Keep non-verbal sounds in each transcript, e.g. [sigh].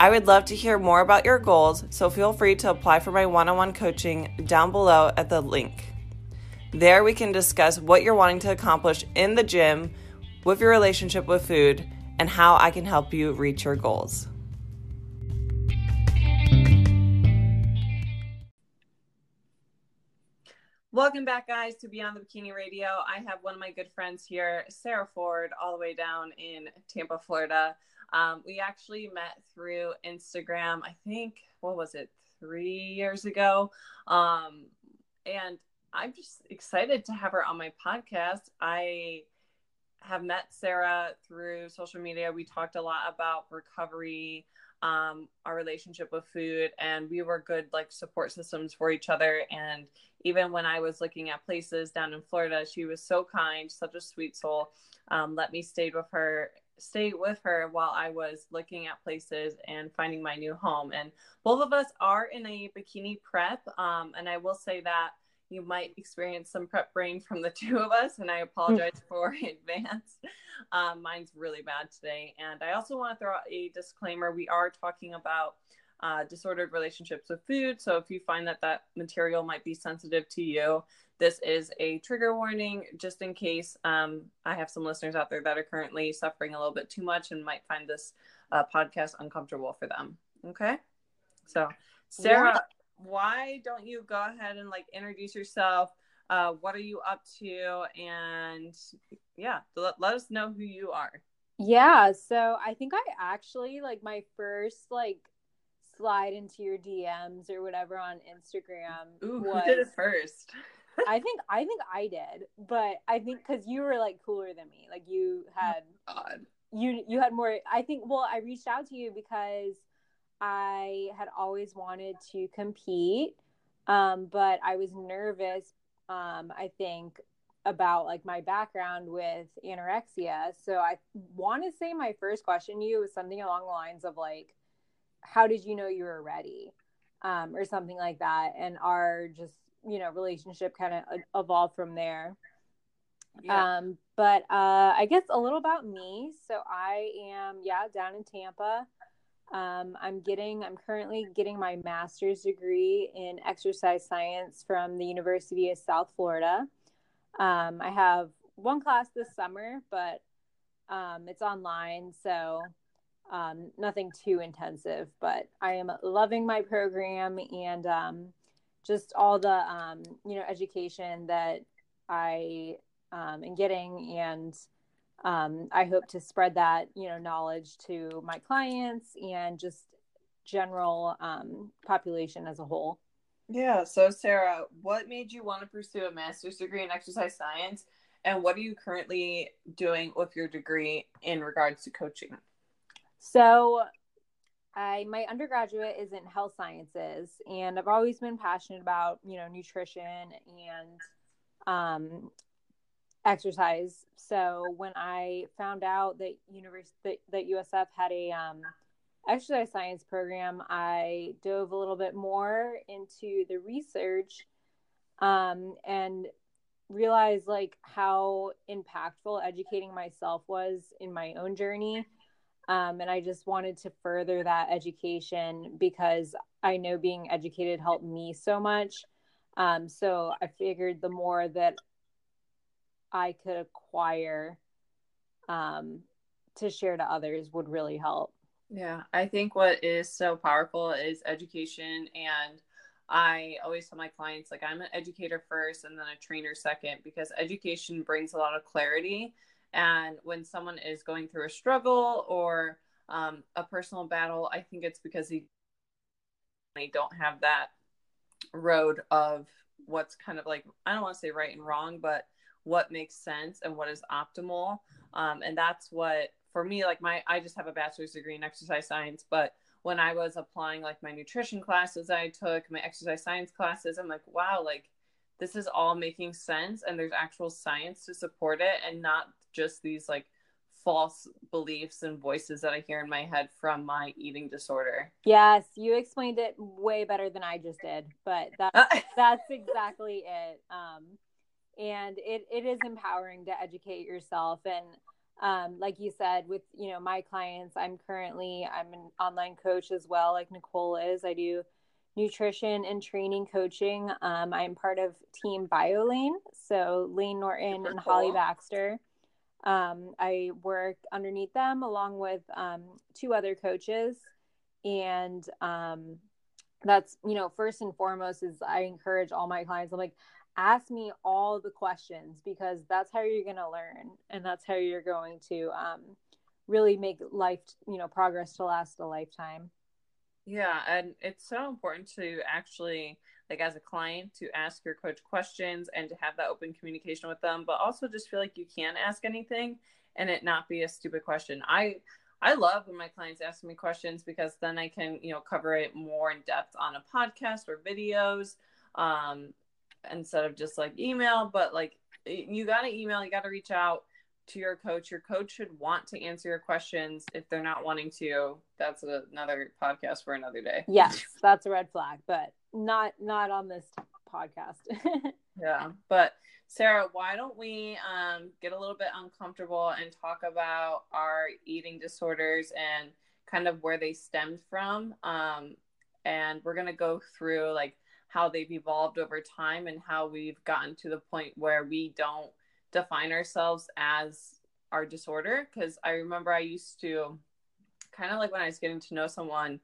I would love to hear more about your goals, so feel free to apply for my one on one coaching down below at the link. There, we can discuss what you're wanting to accomplish in the gym, with your relationship with food, and how I can help you reach your goals. Welcome back, guys, to Beyond the Bikini Radio. I have one of my good friends here, Sarah Ford, all the way down in Tampa, Florida. Um, we actually met through Instagram, I think, what was it, three years ago? Um, and I'm just excited to have her on my podcast. I have met Sarah through social media. We talked a lot about recovery, um, our relationship with food, and we were good like support systems for each other. And even when I was looking at places down in Florida, she was so kind, such a sweet soul. Um, let me stay with her stay with her while I was looking at places and finding my new home. And both of us are in a bikini prep. Um, and I will say that you might experience some prep brain from the [laughs] two of us, and I apologize [laughs] for advance. Um, mine's really bad today. And I also want to throw out a disclaimer we are talking about uh, disordered relationships with food. So if you find that that material might be sensitive to you, this is a trigger warning just in case um, I have some listeners out there that are currently suffering a little bit too much and might find this uh, podcast uncomfortable for them. Okay. So, Sarah, yeah. why don't you go ahead and like introduce yourself? Uh, what are you up to? And yeah, let, let us know who you are. Yeah. So, I think I actually like my first like slide into your DMs or whatever on Instagram. Ooh, was... who did it first? I think I think I did, but I think because you were like cooler than me, like you had God. you you had more. I think well, I reached out to you because I had always wanted to compete, um, but I was nervous. Um, I think about like my background with anorexia. So I want to say my first question to you was something along the lines of like, how did you know you were ready? Um, or something like that. And our just you know relationship kind of evolved from there. Yeah. um but uh i guess a little about me. So i am yeah down in tampa. Um i'm getting i'm currently getting my master's degree in exercise science from the university of south florida. Um i have one class this summer but um it's online so um, nothing too intensive, but I am loving my program and um, just all the um, you know education that I um, am getting, and um, I hope to spread that you know knowledge to my clients and just general um, population as a whole. Yeah. So, Sarah, what made you want to pursue a master's degree in exercise science? And what are you currently doing with your degree in regards to coaching? So, I my undergraduate is in health sciences, and I've always been passionate about you know nutrition and um, exercise. So when I found out that university that, that USF had a um, exercise science program, I dove a little bit more into the research um, and realized like how impactful educating myself was in my own journey um, and I just wanted to further that education because I know being educated helped me so much. Um, so I figured the more that I could acquire um, to share to others would really help. Yeah, I think what is so powerful is education. And I always tell my clients, like, I'm an educator first and then a trainer second, because education brings a lot of clarity. And when someone is going through a struggle or um, a personal battle, I think it's because they, don't have that road of what's kind of like, I don't want to say right and wrong, but what makes sense and what is optimal. Um, and that's what for me, like my, I just have a bachelor's degree in exercise science, but when I was applying like my nutrition classes I took, my exercise science classes, I'm like, wow, like this is all making sense and there's actual science to support it and not just these like false beliefs and voices that I hear in my head from my eating disorder. Yes, you explained it way better than I just did, but that, [laughs] that's exactly it. Um, and it, it is empowering to educate yourself and um, like you said with you know my clients i'm currently i'm an online coach as well like nicole is i do nutrition and training coaching um, i'm part of team BioLayne so Layne Norton Super and cool. holly baxter um, i work underneath them along with um, two other coaches. And um, that's you know first and foremost is i encourage all my clients i'm like ask me all the questions because that's how you're going to learn and that's how you're going to um, really make life you know progress to last a lifetime. Yeah and it's so important to actually like as a client to ask your coach questions and to have that open communication with them but also just feel like you can ask anything and it not be a stupid question. I i love when my clients ask me questions because then i can you know cover it more in depth on a podcast or videos um, instead of just like email but like you got to email you got to reach out to your coach. Your coach should want to answer your questions. If they're not wanting to that's another podcast for another day. Yes that's a red flag but not not on this podcast. [laughs] Yeah but sarah why don't we um, get a little bit uncomfortable and talk about our eating disorders and kind of where they stemmed from um, and we're to go through like how they've evolved over time and how we've gotten to the point where we don't define ourselves as our disorder. Because i remember i used to kind of like when i was getting to know someone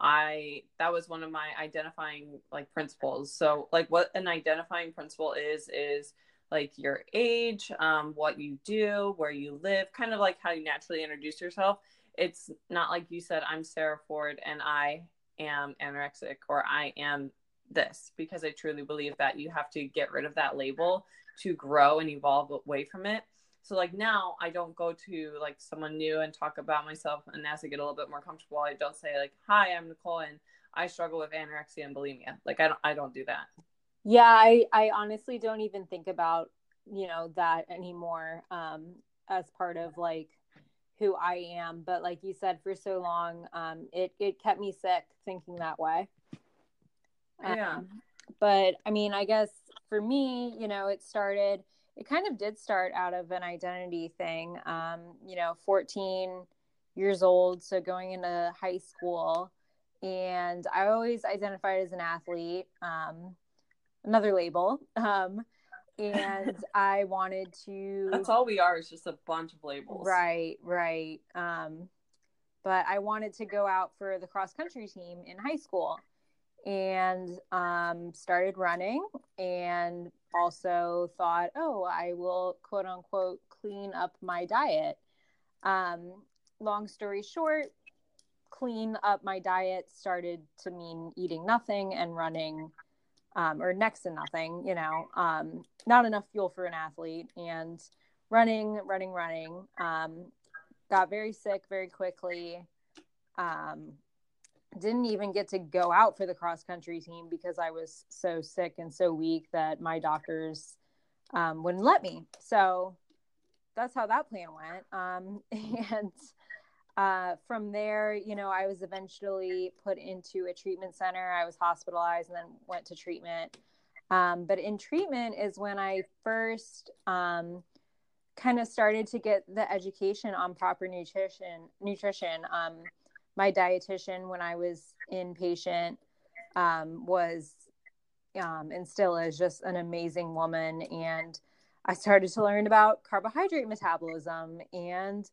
i that was one of my identifying like principles so like what an identifying principle is is like your age um, what you do where you live kind of like how you naturally introduce yourself it's not like you said i'm sarah ford and i am anorexic or i am this because I truly believe that you have to get rid of that label to grow and evolve away from it. So like now I don't go to like someone new and talk about myself and as I get a little bit more comfortable I don't say like hi I'm Nicole and I struggle with anorexia and bulimia. Like I don't I don't do that. Yeah, I I honestly don't even think about, you know, that anymore um as part of like who I am, but like you said for so long um it it kept me sick thinking that way. Yeah. Um, but I mean, I guess for me, you know, it started, it kind of did start out of an identity thing. Um, you know, 14 years old, so going into high school. And I always identified as an athlete, um, another label. [laughs] Um, and [laughs] I wanted to. That's all we are, is just a bunch of labels. Right, right. Um, but I wanted to go out for the cross country team in high school and um, started running and also thought, oh, I will quote unquote clean up my diet. Um, long story short, clean up my diet started to mean eating nothing and running um, or next to nothing, you know, um, not enough fuel for an athlete and running, running, running. Um, got very sick very quickly. Um, didn't even get to go out for the cross country team because I was so sick and so weak that my doctors um, wouldn't let me. So that's how that plan went. Um, [laughs] and uh, from there, you know, I was eventually put into a treatment center. I was hospitalized and then went to treatment. Um, but in treatment is when I first um, kind of started to get the education on proper nutrition. Nutrition. My dietitian when I was inpatient um, was um, and still is just an amazing woman. And I started to learn about carbohydrate metabolism and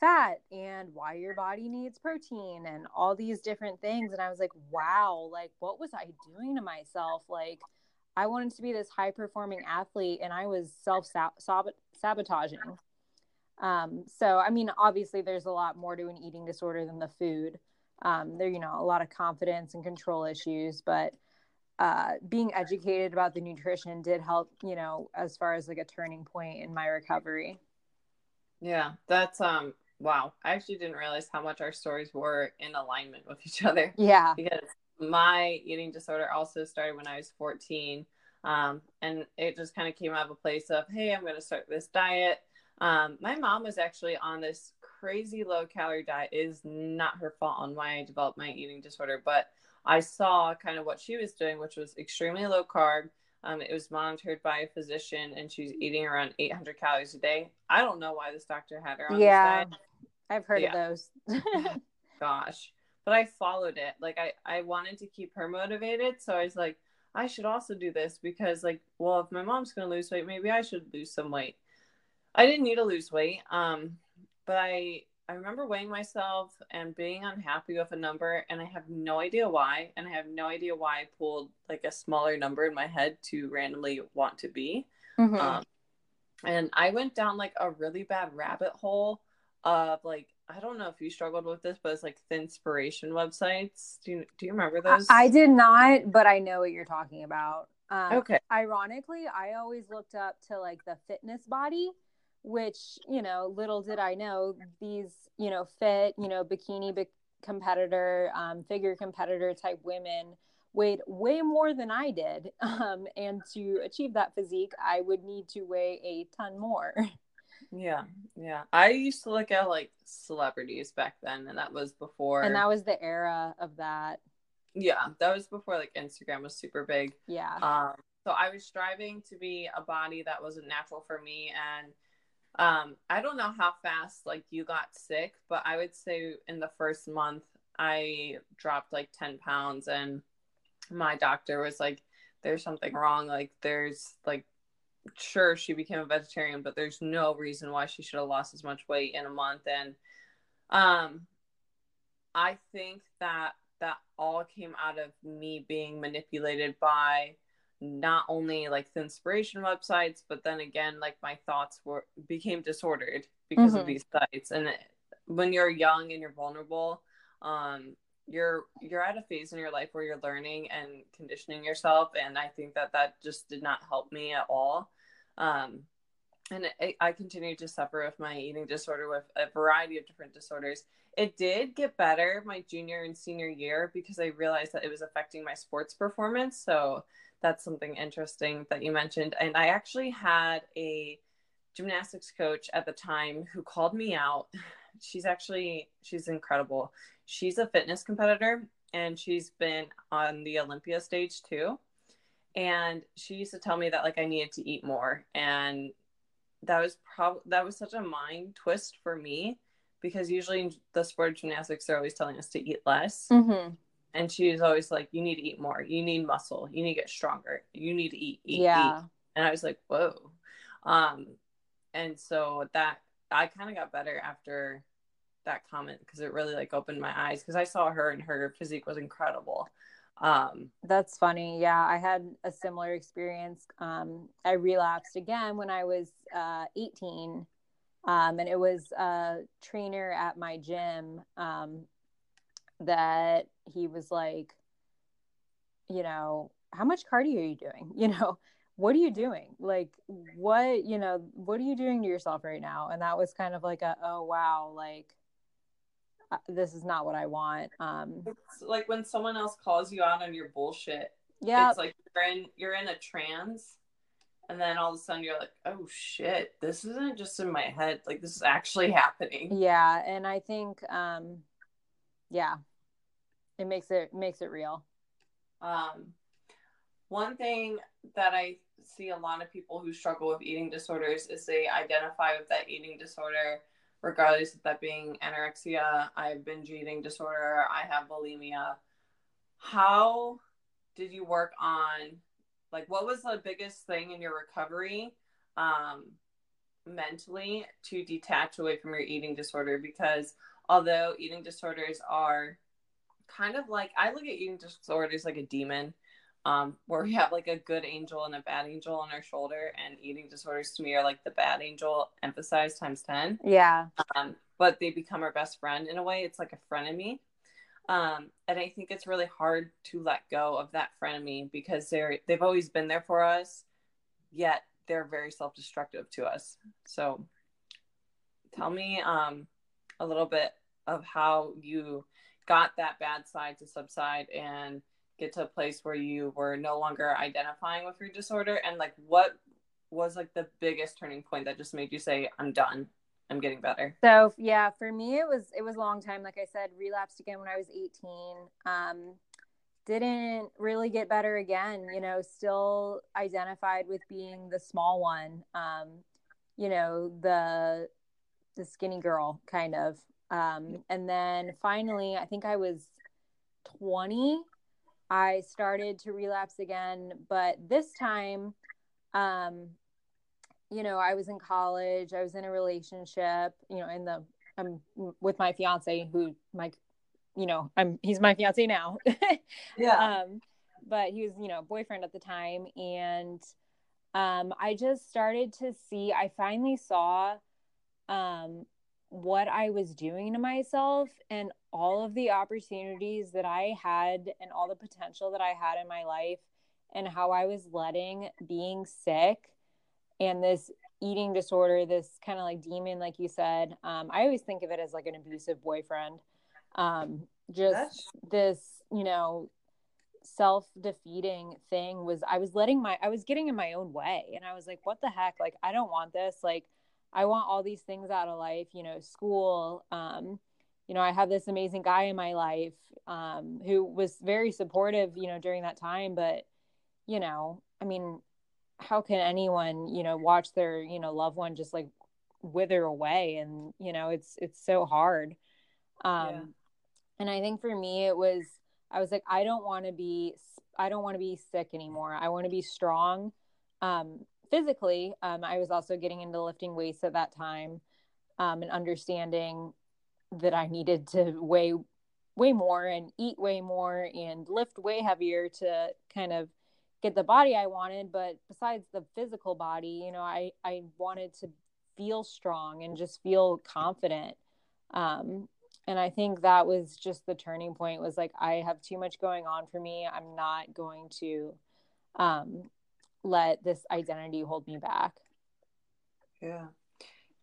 fat and why your body needs protein and all these different things. And I was like, wow, like, what was I doing to myself? Like, I wanted to be this high performing athlete and I was self sabotaging. Um, so, I mean, obviously, there's a lot more to an eating disorder than the food. Um, there, you know, a lot of confidence and control issues, but uh, being educated about the nutrition did help, you know, as far as like a turning point in my recovery. Yeah, that's um wow. I actually didn't realize how much our stories were in alignment with each other. Yeah. Because my eating disorder also started when I was 14. Um, and it just kind of came out of a place of, hey, I'm going to start this diet. Um, my mom was actually on this crazy low calorie diet. It is not her fault on why I developed my eating disorder, but I saw kind of what she was doing, which was extremely low carb. Um, it was monitored by a physician, and she's eating around 800 calories a day. I don't know why this doctor had her on yeah, I've heard yeah. of those. [laughs] Gosh, but I followed it. Like I, I wanted to keep her motivated, so I was like, I should also do this because, like, well, if my mom's gonna lose weight, maybe I should lose some weight. I didn't need to lose weight, um, but I I remember weighing myself and being unhappy with a number, and I have no idea why. And I have no idea why I pulled like a smaller number in my head to randomly want to be. Mm-hmm. Um, and I went down like a really bad rabbit hole of like I don't know if you struggled with this, but it's like Thinspiration websites. Do you do you remember those? I, I did not, but I know what you're talking about. Um, okay. Ironically, I always looked up to like the fitness body which you know little did i know these you know fit you know bikini bi- competitor um, figure competitor type women weighed way more than i did. [laughs] Um, and to achieve that physique i would need to weigh a ton more. [laughs] Yeah yeah. I used to look at like celebrities back then and that was before and that was the era of that. Yeah that was before like instagram was super big. Yeah. Um so i was striving to be a body that wasn't natural for me and um, I don't know how fast like you got sick, but I would say in the first month I dropped like 10 pounds and my doctor was like, there's something wrong. Like there's like sure she became a vegetarian, but there's no reason why she should have lost as much weight in a month. And um I think that that all came out of me being manipulated by not only like the inspiration websites but then again like my thoughts were became disordered because mm-hmm. of these sites. And it, when you're young and you're vulnerable um you're you're at a phase in your life where you're learning and conditioning yourself and i think that that just did not help me at all. Um and it, i continued to suffer with my eating disorder with a variety of different disorders. It did get better my junior and senior year because i realized that it was affecting my sports performance. So that's something interesting that you mentioned. And I actually had a gymnastics coach at the time who called me out. [laughs] She's actually she's incredible. She's a fitness competitor and she's been on the Olympia stage too. And she used to tell me that like I needed to eat more and that was probably that was such a mind twist for me because usually the sport of gymnastics they're always telling us to eat less. Mm-hmm and she was always like you need to eat more. You need muscle. You need to get stronger. You need to eat eat yeah. Eat. and i was like whoa. Um and so that i kind of got better after that comment because it really like opened my eyes because i saw her and her physique was incredible. Um that's funny. Yeah i had a similar experience. Um i relapsed again when i was uh 18 um and it was a trainer at my gym um that he was like, you know, how much cardio are you doing? [laughs] You know, what are you doing? Like, what, you know, what are you doing to yourself right now? And that was kind of like a, oh, wow, like, uh, this is not what I want. Um, it's like when someone else calls you out on your bullshit. Yeah. It's like you're in, you're in a trance and then all of a sudden you're like oh shit this isn't just in my head like this is actually happening yeah and i think um yeah. It makes it makes it real. Um one thing that i see a lot of people who struggle with eating disorders is they identify with that eating disorder regardless of that being anorexia i have binge eating disorder i have bulimia. How did you work on like what was the biggest thing in your recovery um, mentally to detach away from your eating disorder? Because although eating disorders are kind of like I look at eating disorders like a demon, um, where we have like a good angel and a bad angel on our shoulder, and eating disorders to me are like the bad angel emphasized times ten. Yeah. Um, but they become our best friend in a way. It's like a frenemy. Um, and I think it's really hard to let go of that frenemy because they're they've always been there for us, yet they're very self-destructive to us. So tell me um, a little bit of how you got that bad side to subside and get to a place where you were no longer identifying with your disorder? And like what was like the biggest turning point that just made you say i'm done. I'm getting better so yeah for me it was it was a long time. Like i said relapsed again when i was 18 um didn't really get better again you know still identified with being the small one. Um you know the the skinny girl kind of um and then finally i think i was 20 i started to relapse again but this time um you know i was in college i was in a relationship you know in the i'm with my fiance who my you know, I'm he's my fiance now. [laughs] yeah. Um, but he was, you know, boyfriend at the time, and um, I just started to see. I finally saw um, what I was doing to myself and all of the opportunities that I had and all the potential that I had in my life, and how I was letting being sick and this eating disorder, this kind of like demon, like you said. Um, I always think of it as like an abusive boyfriend um just That's... this you know self-defeating thing was i was letting my i was getting in my own way and i was like what the heck like i don't want this like i want all these things out of life you know school um you know i have this amazing guy in my life um who was very supportive you know during that time but you know i mean how can anyone you know watch their you know loved one just like wither away? And you know it's it's so hard. Um yeah and i think for me it was i was like i don't want to be i don't want to be sick anymore. I want to be strong. Um, physically um, i was also getting into lifting weights at that time um, and understanding that i needed to weigh way more and eat way more and lift way heavier to kind of get the body i wanted. But besides the physical body you know i i wanted to feel strong and just feel confident. Um, and i think that was just the turning point was like i have too much going on for me. I'm not going to um let this identity hold me back. Yeah.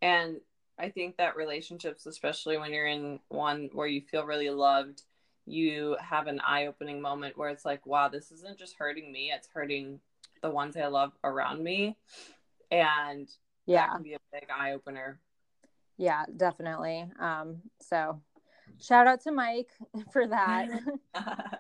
And i think that relationships especially when you're in one where you feel really loved you have an eye-opening moment where it's like wow this isn't just hurting me it's hurting the ones i love around me. And yeah. that can be a big eye-opener. Yeah definitely. Um so Shout out to Mike [laughs] for that. [laughs]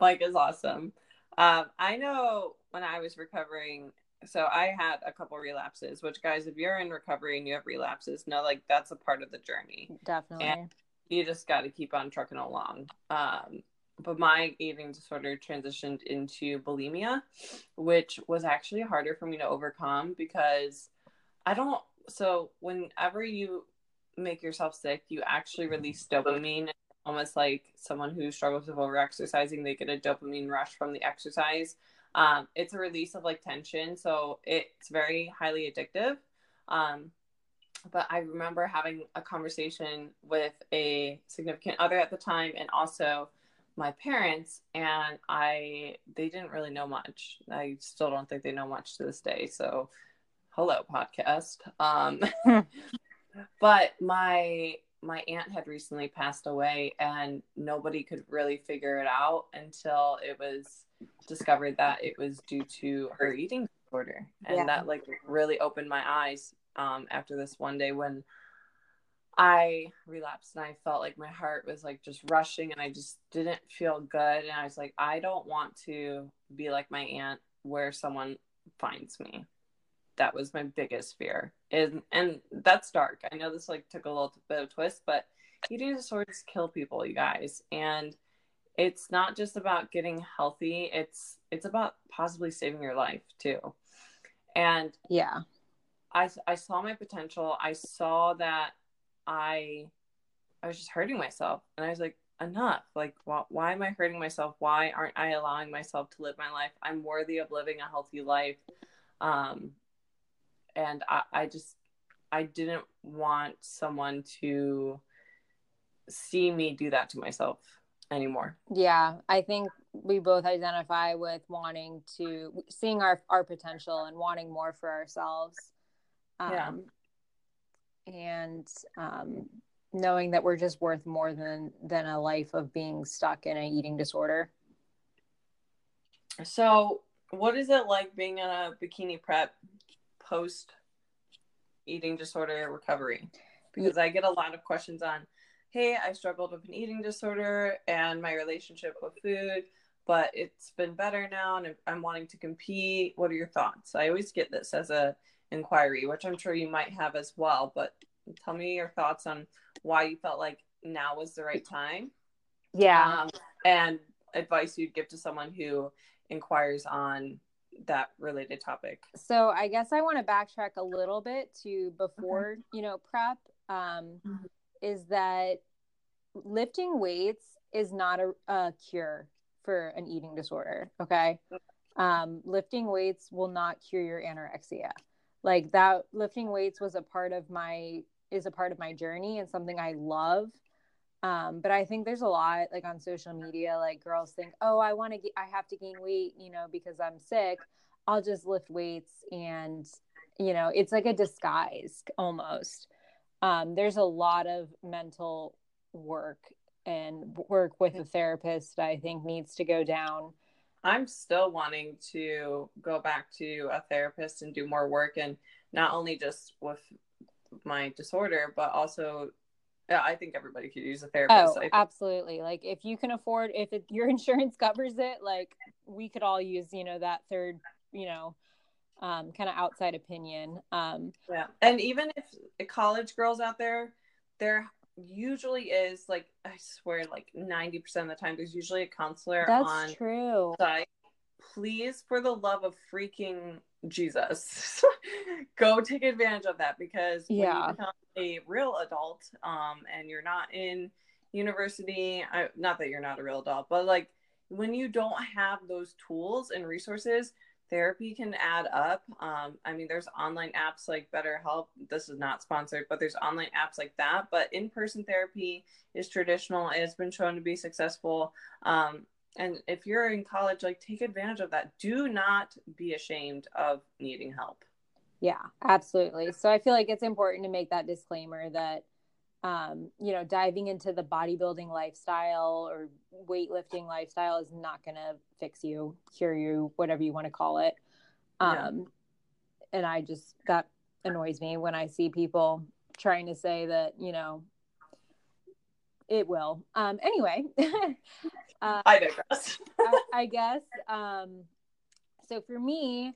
Mike is awesome. Um, I know when I was recovering, so I had a couple relapses, which guys, if you're in recovery and you have relapses, know like that's a part of the journey. Definitely. And you just got to keep on trucking along. Um, but my eating disorder transitioned into bulimia, which was actually harder for me to overcome because I don't. So whenever you make yourself sick, you actually release dopamine. Almost like someone who struggles with over exercising, they get a dopamine rush from the exercise. Um, it's a release of like tension, so it's very highly addictive. Um, but I remember having a conversation with a significant other at the time, and also my parents, and I they didn't really know much. I still don't think they know much to this day. So, hello podcast. Um, [laughs] but my my aunt had recently passed away and nobody could really figure it out until it was discovered that it was due to her eating disorder. And yeah. that like really opened my eyes um, after this one day when i relapsed and i felt like my heart was like just rushing and i just didn't feel good. And i was like i don't want to be like my aunt where someone finds me that was my biggest fear and and that's dark i know this like took a little bit of twist but eating disorders kill people you guys and it's not just about getting healthy it's it's about possibly saving your life too and yeah I I saw my potential. I saw that I I was just hurting myself, and I was like, enough. Like, why, why am I hurting myself? Why aren't I allowing myself to live my life? I'm worthy of living a healthy life. Um, and I, I just I didn't want someone to see me do that to myself anymore. Yeah, I think we both identify with wanting to seeing our our potential and wanting more for ourselves. Um, yeah. And um, knowing that we're just worth more than than a life of being stuck in an eating disorder. So, what is it like being in a bikini prep post eating disorder recovery? Because I get a lot of questions on, hey, I struggled with an eating disorder and my relationship with food, but it's been better now and I'm wanting to compete. What are your thoughts? I always get this as a inquiry, which I'm sure you might have as well, but tell me your thoughts on why you felt like now was the right time. Yeah. Um, and advice you'd give to someone who inquires on that related topic. So I guess I want to backtrack a little bit to before, okay. you know, prep. Um, mm-hmm. Is that lifting weights is not a, a, cure for an eating disorder. Okay. Um, lifting weights will not cure your anorexia. Like that, lifting weights was a part of my is a part of my journey and something I love. Um, but I think there's a lot like on social media, like girls think, oh, I want to get, I have to gain weight, you know, because I'm sick. I'll just lift weights and, you know, it's like a disguise almost. Um, there's a lot of mental work and work with a therapist I think needs to go down. I'm still wanting to go back to a therapist and do more work and not only just with my disorder, but also yeah, I think everybody could use a therapist. Oh, absolutely. Like if you can afford, if it, your [laughs] insurance covers it, like we could all use, you know, that third, you know, um, kind of outside opinion. Um, yeah. And even if college girls out there, there usually is like, I swear, like 90% of the time, there's usually a counselor That's on true. site. Please, for the love of freaking Jesus, [laughs] go take advantage of that because yeah. when you become a real adult, um, and you're not in university, I, not that you're not a real adult, but like when you don't have those tools and resources, therapy can add up. Um, I mean, there's online apps like BetterHelp. This is not sponsored, but there's online apps like that. But in person therapy is traditional. It has been shown to be successful. Um, and if you're in college like take advantage of that. Do not be ashamed of needing help. Yeah absolutely. So i feel like it's important to make that disclaimer that um, you know diving into the bodybuilding lifestyle or weightlifting lifestyle is not going to fix you cure you whatever you want to call it. Um, yeah. and i just that annoys me when i see people trying to say that you know it will um anyway [laughs] Uh, I digress. [laughs] I, I, guess. Um, so for me,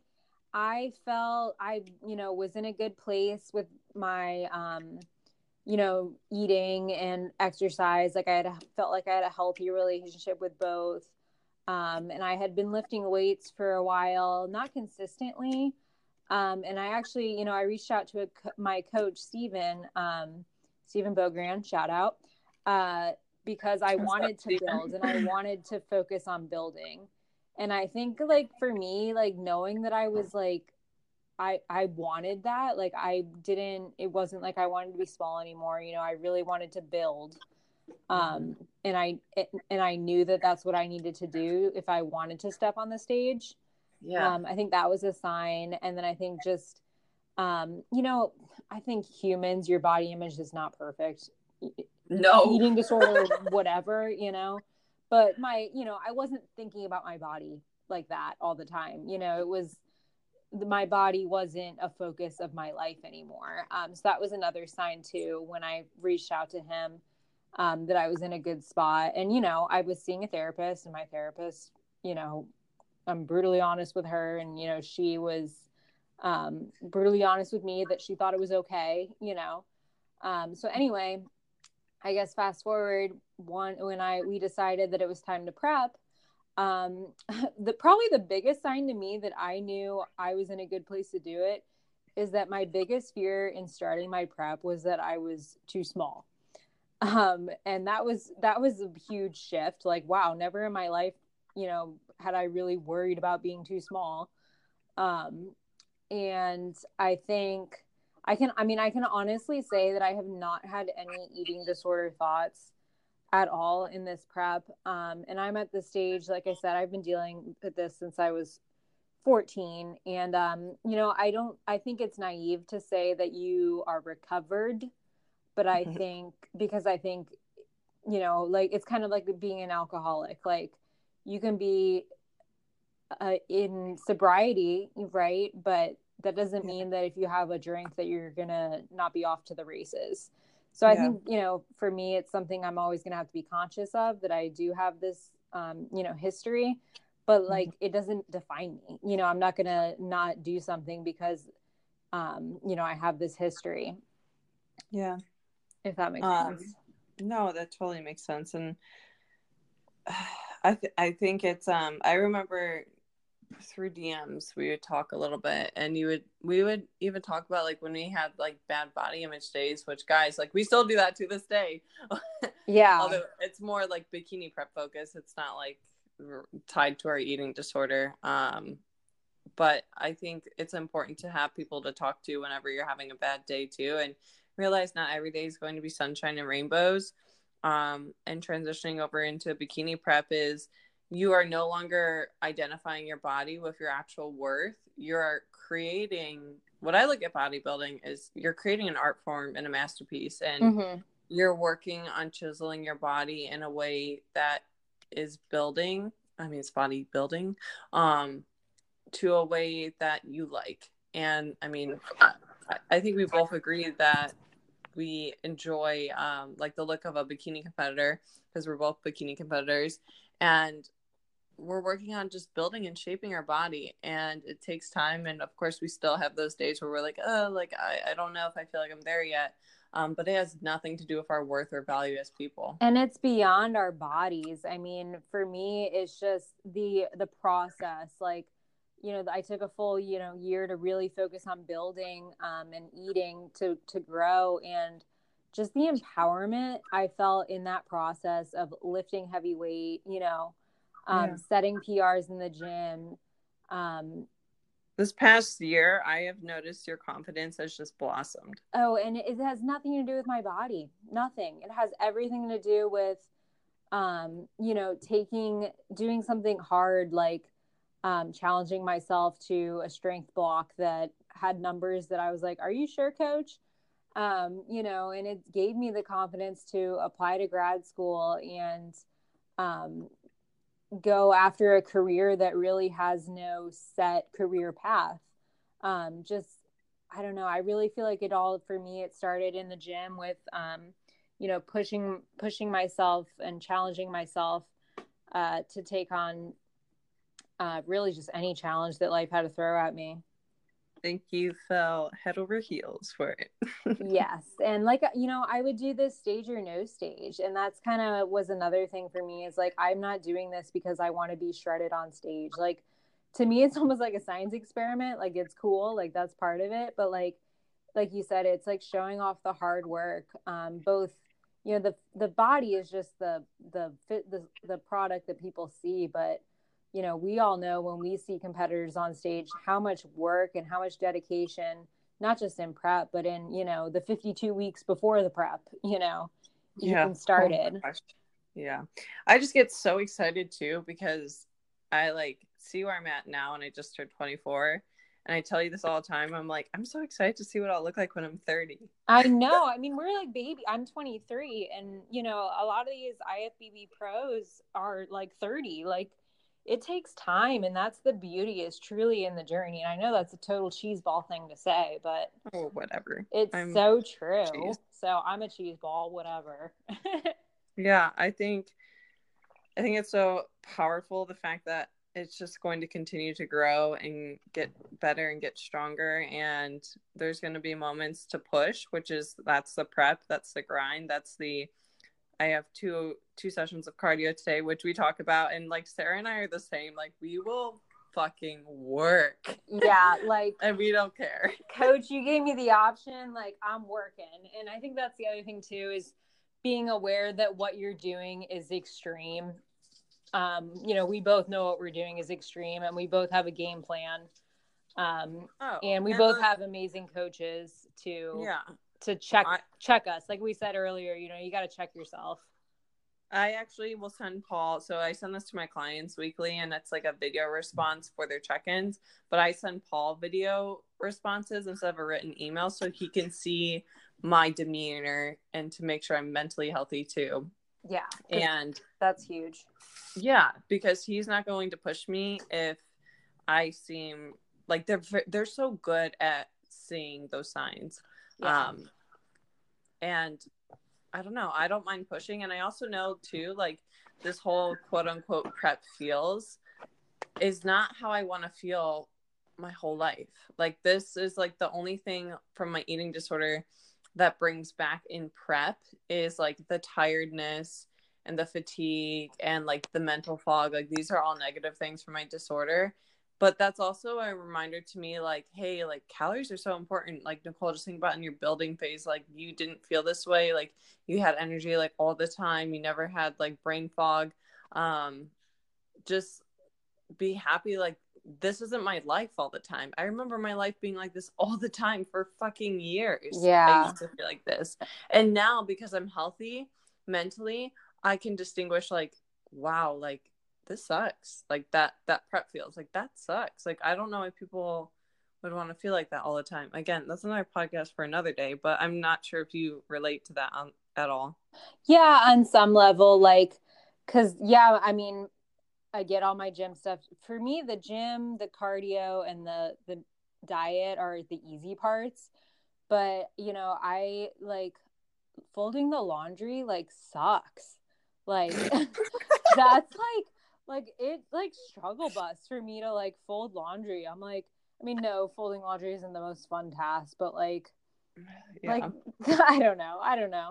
I felt I, you know, was in a good place with my, um, you know, eating and exercise. Like I had a, felt like I had a healthy relationship with both. Um, and I had been lifting weights for a while, not consistently. Um, and I actually, you know, I reached out to a, my coach, Stephen, um, Stephen Bogran, shout out. Uh, because I wanted to build and I wanted to focus on building. And I think like for me, like knowing that I was like I I wanted that, like I didn't it wasn't like I wanted to be small anymore, you know, I really wanted to build. Um and I and I knew that that's what I needed to do if I wanted to step on the stage. Yeah. Um I think that was a sign and then I think just um you know, I think humans your body image is not perfect no. eating disorder whatever you know? But my you know i wasn't thinking about my body like that all the time you know? It was my body wasn't a focus of my life anymore. Um, so that was another sign too when i reached out to him um, that i was in a good spot. And you know i was seeing a therapist and my therapist you know i'm brutally honest with her and you know she was um, brutally honest with me that she thought it was okay you know? Um, so anyway I guess fast forward one when I we decided that it was time to prep. Um, [laughs] the probably the biggest sign to me that I knew I was in a good place to do it is that my biggest fear in starting my prep was that I was too small. Um, and that was that was a huge shift. Like, wow, never in my life, you know, had I really worried about being too small. Um, and I think I can, I mean, I can honestly say that I have not had any eating disorder thoughts at all in this prep. Um, and I'm at the stage, like I said, I've been dealing with this since I was 14. And, um, you know, I don't, I think it's naive to say that you are recovered, but I mm-hmm. think, because I think, you know, like it's kind of like being an alcoholic. Like you can be uh, in sobriety, right? But that doesn't mean that if you have a drink that you're gonna not be off to the races. So I yeah. think you know, for me, it's something I'm always gonna have to be conscious of that I do have this, um, you know, history, but mm-hmm. like mm-hmm. it doesn't define me. You know, I'm not gonna not do something because, um, you know, I have this history. Yeah, if that makes um, sense. No, that totally makes sense, and [sighs] I th- I think it's um I remember through DMs we would talk a little bit and you would we would even talk about like when we had like bad body image days which guys like we still do that to this day. [laughs] Yeah. Although it's more like bikini prep focus. It's not like tied to our eating disorder. Um but I think it's important to have people to talk to whenever you're having a bad day too and realize not every day is going to be sunshine and rainbows. Um and transitioning over into bikini prep is you are no longer identifying your body with your actual worth. You're creating what I look at bodybuilding is you're creating an art form and a masterpiece, and mm-hmm. you're working on chiseling your body in a way that is building. I mean, it's bodybuilding, um, to a way that you like. And I mean, I, I think we both agree that we enjoy um, like the look of a bikini competitor because we're both bikini competitors and we're working on just building and shaping our body and it takes time and of course we still have those days where we're like oh like i, I don't know if i feel like i'm there yet um, but it has nothing to do with our worth or value as people. And it's beyond our bodies. I mean for me it's just the the process like you know i took a full you know year to really focus on building um, and eating to to grow and just the empowerment i felt in that process of lifting heavy weight you know um, yeah. setting PRs in the gym. Um, this past year, I have noticed your confidence has just blossomed. Oh, and it has nothing to do with my body. Nothing. It has everything to do with, um, you know, taking, doing something hard, like um, challenging myself to a strength block that had numbers that I was like, are you sure, coach? Um, you know, and it gave me the confidence to apply to grad school and, um, go after a career that really has no set career path. Um, just, I don't know. I really feel like it all for me. It started in the gym with, um, you know, pushing pushing myself and challenging myself uh, to take on uh, really just any challenge that life had to throw at me think you fell head over heels for it. [laughs] yes. And like, you know, I would do this stage or no stage. And that's kind of was another thing for me is like, I'm not doing this because I want to be shredded on stage. Like, to me, it's [laughs] almost like a science experiment. Like, it's cool. Like, that's part of it. But like, like you said, it's like showing off the hard work. Um, both, you know, the, the body is just the, the fit, the, the product that people see, but you know, we all know when we see competitors on stage how much work and how much dedication, not just in prep, but in, you know, the 52 weeks before the prep, you know, yeah. even started. Oh yeah. I just get so excited too because I like see where I'm at now and I just turned 24 and I tell you this all the time. I'm like, I'm so excited to see what I'll look like when I'm 30. I [laughs] know. I mean, we're like baby. I'm 23, and you know, a lot of these IFBB pros are like 30. Like, it takes time and that's the beauty is truly in the journey and i know that's a total cheese ball thing to say but oh whatever. it's I'm so true. cheese. so i'm a cheese ball whatever. [laughs] Yeah i think i think it's so powerful the fact that it's just going to continue to grow and get better and get stronger and there's going to be moments to push which is that's the prep that's the grind that's the I have two two sessions of cardio today, which we talk about, and like Sarah and I are the same. Like we will fucking work. Yeah, [laughs] like and we don't care. Coach, you gave me the option, like I'm working. And I think that's the other thing too is being aware that what you're doing is extreme. Um, you know, we both know what we're doing is extreme and we both have a game plan. Um, oh, and we and both the, have amazing coaches too. yeah to check I, check us. Like we said earlier, you know, you got to check yourself. I actually will send Paul. So I send this to my clients weekly, and it's like a video response for their check ins. But I send Paul video responses instead of a written email so he can see my demeanor and to make sure I'm mentally healthy too. Yeah. And that's huge. Yeah, because he's not going to push me if I seem like they're they're so good at seeing those signs. Yeah. Um and I don't know. I don't mind pushing. And I also know too, like this whole quote unquote prep feels is not how I want to feel my whole life. Like this is like the only thing from my eating disorder that brings back in prep is like the tiredness and the fatigue and like the mental fog. Like these are all negative things for my disorder but that's also a reminder to me like hey like calories are so important. Like nicole just think about in your building phase like you didn't feel this way like you had energy like all the time you never had like brain fog um just be happy like this isn't my life all the time. I remember my life being like this all the time for fucking years. Yeah. i used to feel like this. And now because i'm healthy mentally i can distinguish like wow like this sucks. Like that that prep feels like that sucks. Like I don't know if people would want to feel like that all the time. Again, that's another podcast for another day, but I'm not sure if you relate to that on, at all. Yeah, on some level like cuz yeah, I mean I get all my gym stuff. For me, the gym, the cardio and the the diet are the easy parts. But, you know, I like folding the laundry like sucks. Like [laughs] that's like like it like struggle bus for me to like fold laundry. I'm like, I mean, no, folding laundry isn't the most fun task, but like [sighs] yeah. like [laughs] I don't know. I don't know.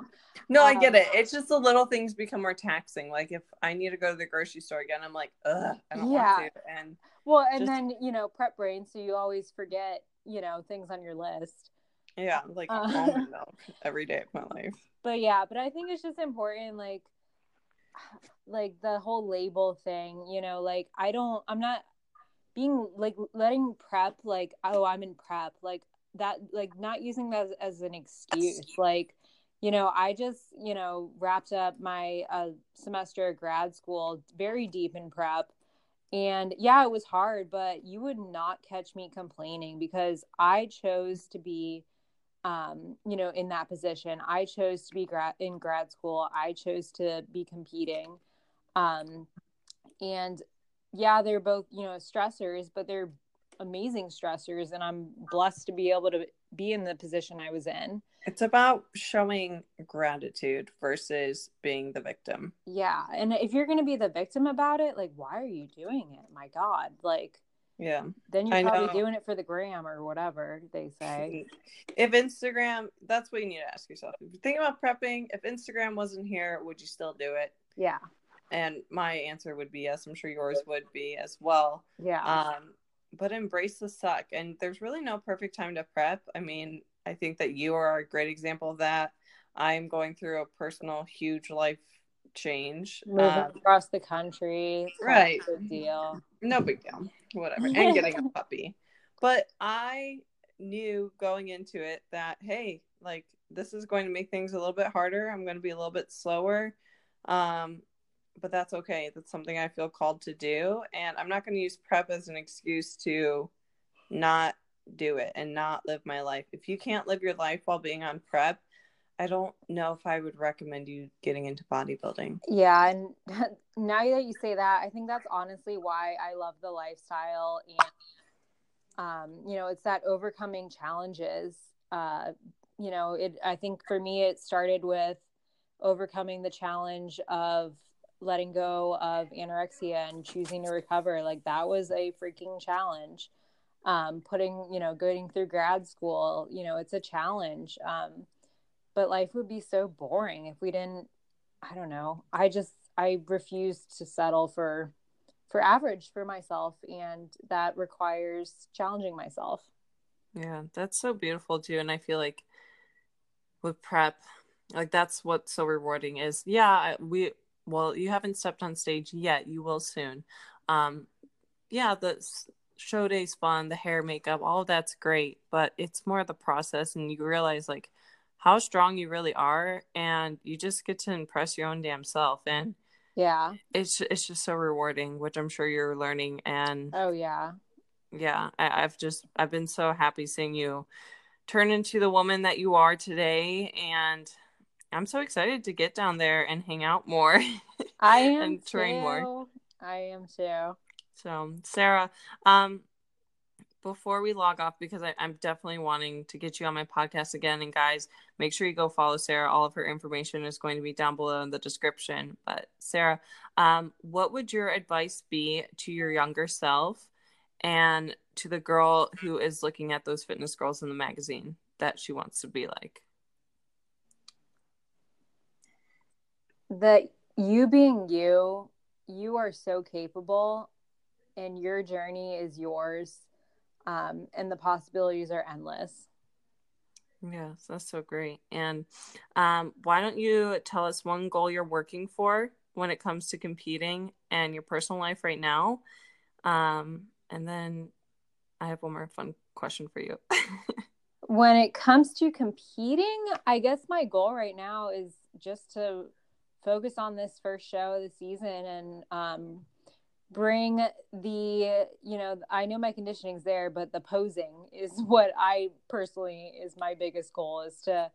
No, um, I get it. It's just the little things become more taxing. Like if I need to go to the grocery store again, I'm like, ugh, I don't yeah. want to. And well, and just... then you know, prep brain, so you always forget, you know, things on your list. Yeah, like uh, almond [laughs] milk every day of my life. But yeah, but I think it's just important, like like the whole label thing, you know, like I don't I'm not being like letting prep like oh I'm in prep like that like not using that as, as an excuse like you know I just you know wrapped up my uh, semester of grad school very deep in prep. And yeah it was hard but you would not catch me complaining because I chose to be um, you know in that position I chose to be grad in grad school I chose to be competing um, and yeah, they're both, you know, stressors, but they're amazing stressors. And I'm blessed to be able to be in the position I was in. It's about showing gratitude versus being the victim. Yeah. And if you're going to be the victim about it, like, why are you doing it? My God. Like, yeah. Then you're probably doing it for the gram or whatever they say. If Instagram, that's what you need to ask yourself. If you think about prepping, if Instagram wasn't here, would you still do it? Yeah. And my answer would be yes. I'm sure yours would be as well. Yeah. Um, but embrace the suck. And there's really no perfect time to prep. I mean, I think that you are a great example of that. I'm going through a personal, huge life change. Moving um, across the country. Right. big deal. No big deal. Whatever. And getting a [laughs] puppy. But I knew going into it that, hey, like this is going to make things a little bit harder. I'm going to be a little bit slower. Um, but that's okay. That's something I feel called to do. And I'm not going to use prep as an excuse to not do it and not live my life. If you can't live your life while being on prep, I don't know if I would recommend you getting into bodybuilding. Yeah. And [laughs] now that you say that, I think that's honestly why I love the lifestyle. And, um, you know, it's that overcoming challenges. Uh, you know, it, I think for me, it started with overcoming the challenge of letting go of anorexia and choosing to recover like that was a freaking challenge um, putting you know going through grad school you know it's a challenge um, but life would be so boring if we didn't i don't know. I just i refused to settle for for average for myself and that requires challenging myself. Yeah that's so beautiful too and i feel like with prep like that's what's so rewarding is yeah we well you haven't stepped on stage yet you will soon. Um yeah the show day's fun the hair makeup all that's great but it's more the process and you realize like how strong you really are and you just get to impress your own damn self and yeah. it's it's just so rewarding which i'm sure you're learning and oh yeah. Yeah I, i've just i've been so happy seeing you turn into the woman that you are today and i'm so excited to get down there and hang out more [laughs] i am and train too. more i am too. So sarah um before we log off because I, am definitely wanting to get you on my podcast again and guys make sure you go follow sarah all of her information is going to be down below in the description but sarah um, what would your advice be to your younger self and to the girl who is looking at those fitness girls in the magazine that she wants to be like? That you being you, you are so capable and your journey is yours. Um, and the possibilities are endless. Yes, that's so great. And um, why don't you tell us one goal you're working for when it comes to competing and your personal life right now? Um, and then I have one more fun question for you. [laughs] when it comes to competing, I guess my goal right now is just to focus on this first show of the season and um, bring the, you know, I know my conditioning's there, but the posing is [laughs] what I personally is my biggest goal is to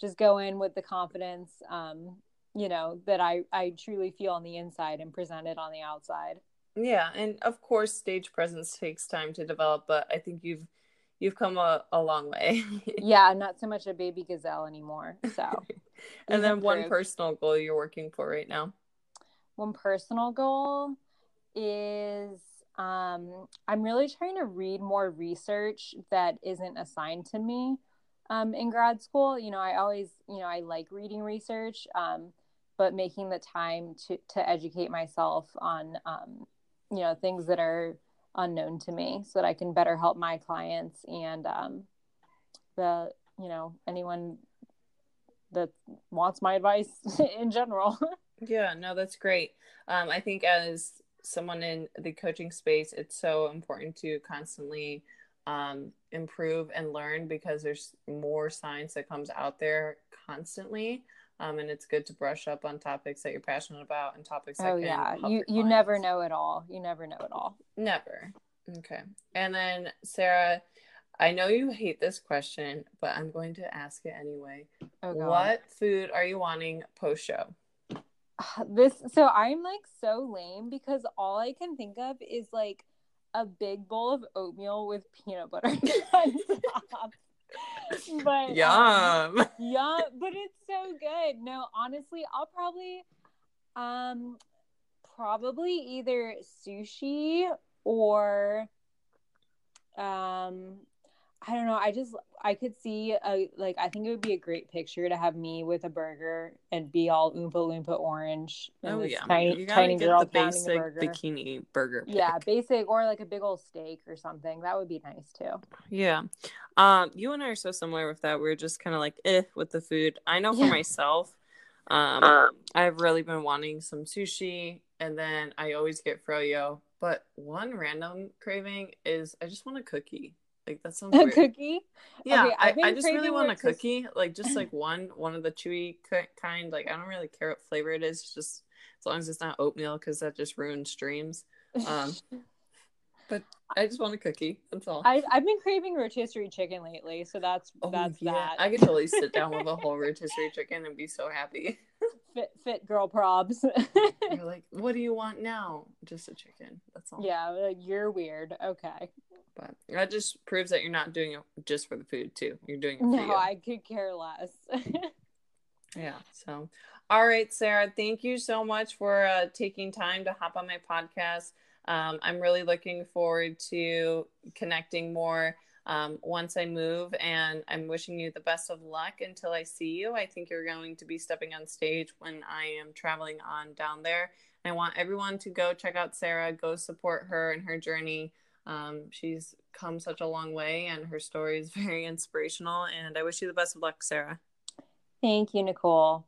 just go in with the confidence, um, you know, that I, I truly feel on the inside and present it on the outside. Yeah, and of course stage presence takes time to develop, but I think you've you've come a, a long way. [laughs] yeah, not so much a baby gazelle anymore. So [laughs] And then one personal goal you're working for right now. One personal goal is um I'm really trying to read more research that isn't assigned to me um in grad school. You know, I always, you know, I like reading research. Um but making the time to to educate myself on um, you know things that are unknown to me so that i can better help my clients and um, the you know anyone that wants my advice [laughs] in general [laughs] yeah no that's great um, i think as someone in the coaching space it's so important to constantly um, improve and learn because there's more science that comes out there constantly. Um, and it's good to brush up on topics that you're passionate about and topics that oh yeah. you you never know it all. You never know it all. Never. Okay. And then sarah i know you hate this question but i'm going to ask it anyway. Oh, what food are you wanting post show [sighs] this so i'm like so lame because all i can think of is like a big bowl of oatmeal with peanut butter [laughs] on top but um, yum. [laughs] Um, yum, but it's so good. No, honestly, I'll probably um probably either sushi or um I don't know. I just I could see a like I think it would be a great picture to have me with a burger and be all oompa loompa orange. oh yeah, tiny, you tiny girl the basic burger. bikini burger. Pick. Yeah, basic or like a big old steak or something. That would be nice too. Yeah, um, you and I are so similar with that. We're just kind of like eh with the food. I know for yeah. myself, um, um, I've really been wanting some sushi, and then I always get froyo. But one random craving is I just want a cookie. Like that sounds [laughs] weird. a cookie. Yeah, okay, I, I just really want a cookie, like just like [laughs] one, one of the chewy kind. Like I don't really care what flavor it is, just as long as it's not oatmeal, because that just ruins dreams. Um, [laughs] but I just want a cookie. That's all. I, I've been craving rotisserie chicken lately, so that's oh, that's yeah. that. I could totally sit down with a whole rotisserie chicken and be so happy. Fit fit girl probs. you're like, what do you want now? Just a chicken. That's all. Yeah, like, you're weird. Okay. But that just proves that you're not doing it just for the food too. You're doing it no, you. I could care less. [laughs] yeah. So, all right, Sarah. Thank you so much for uh, taking time to hop on my podcast. Um, I'm really looking forward to connecting more um, once I move, and I'm wishing you the best of luck until I see you. I think you're going to be stepping on stage when I am traveling on down there. And I want everyone to go check out Sarah, go support her and her journey. Um, she's come such a long way, and her story is [laughs] very inspirational. And I wish you the best of luck, Sarah. Thank you, Nicole.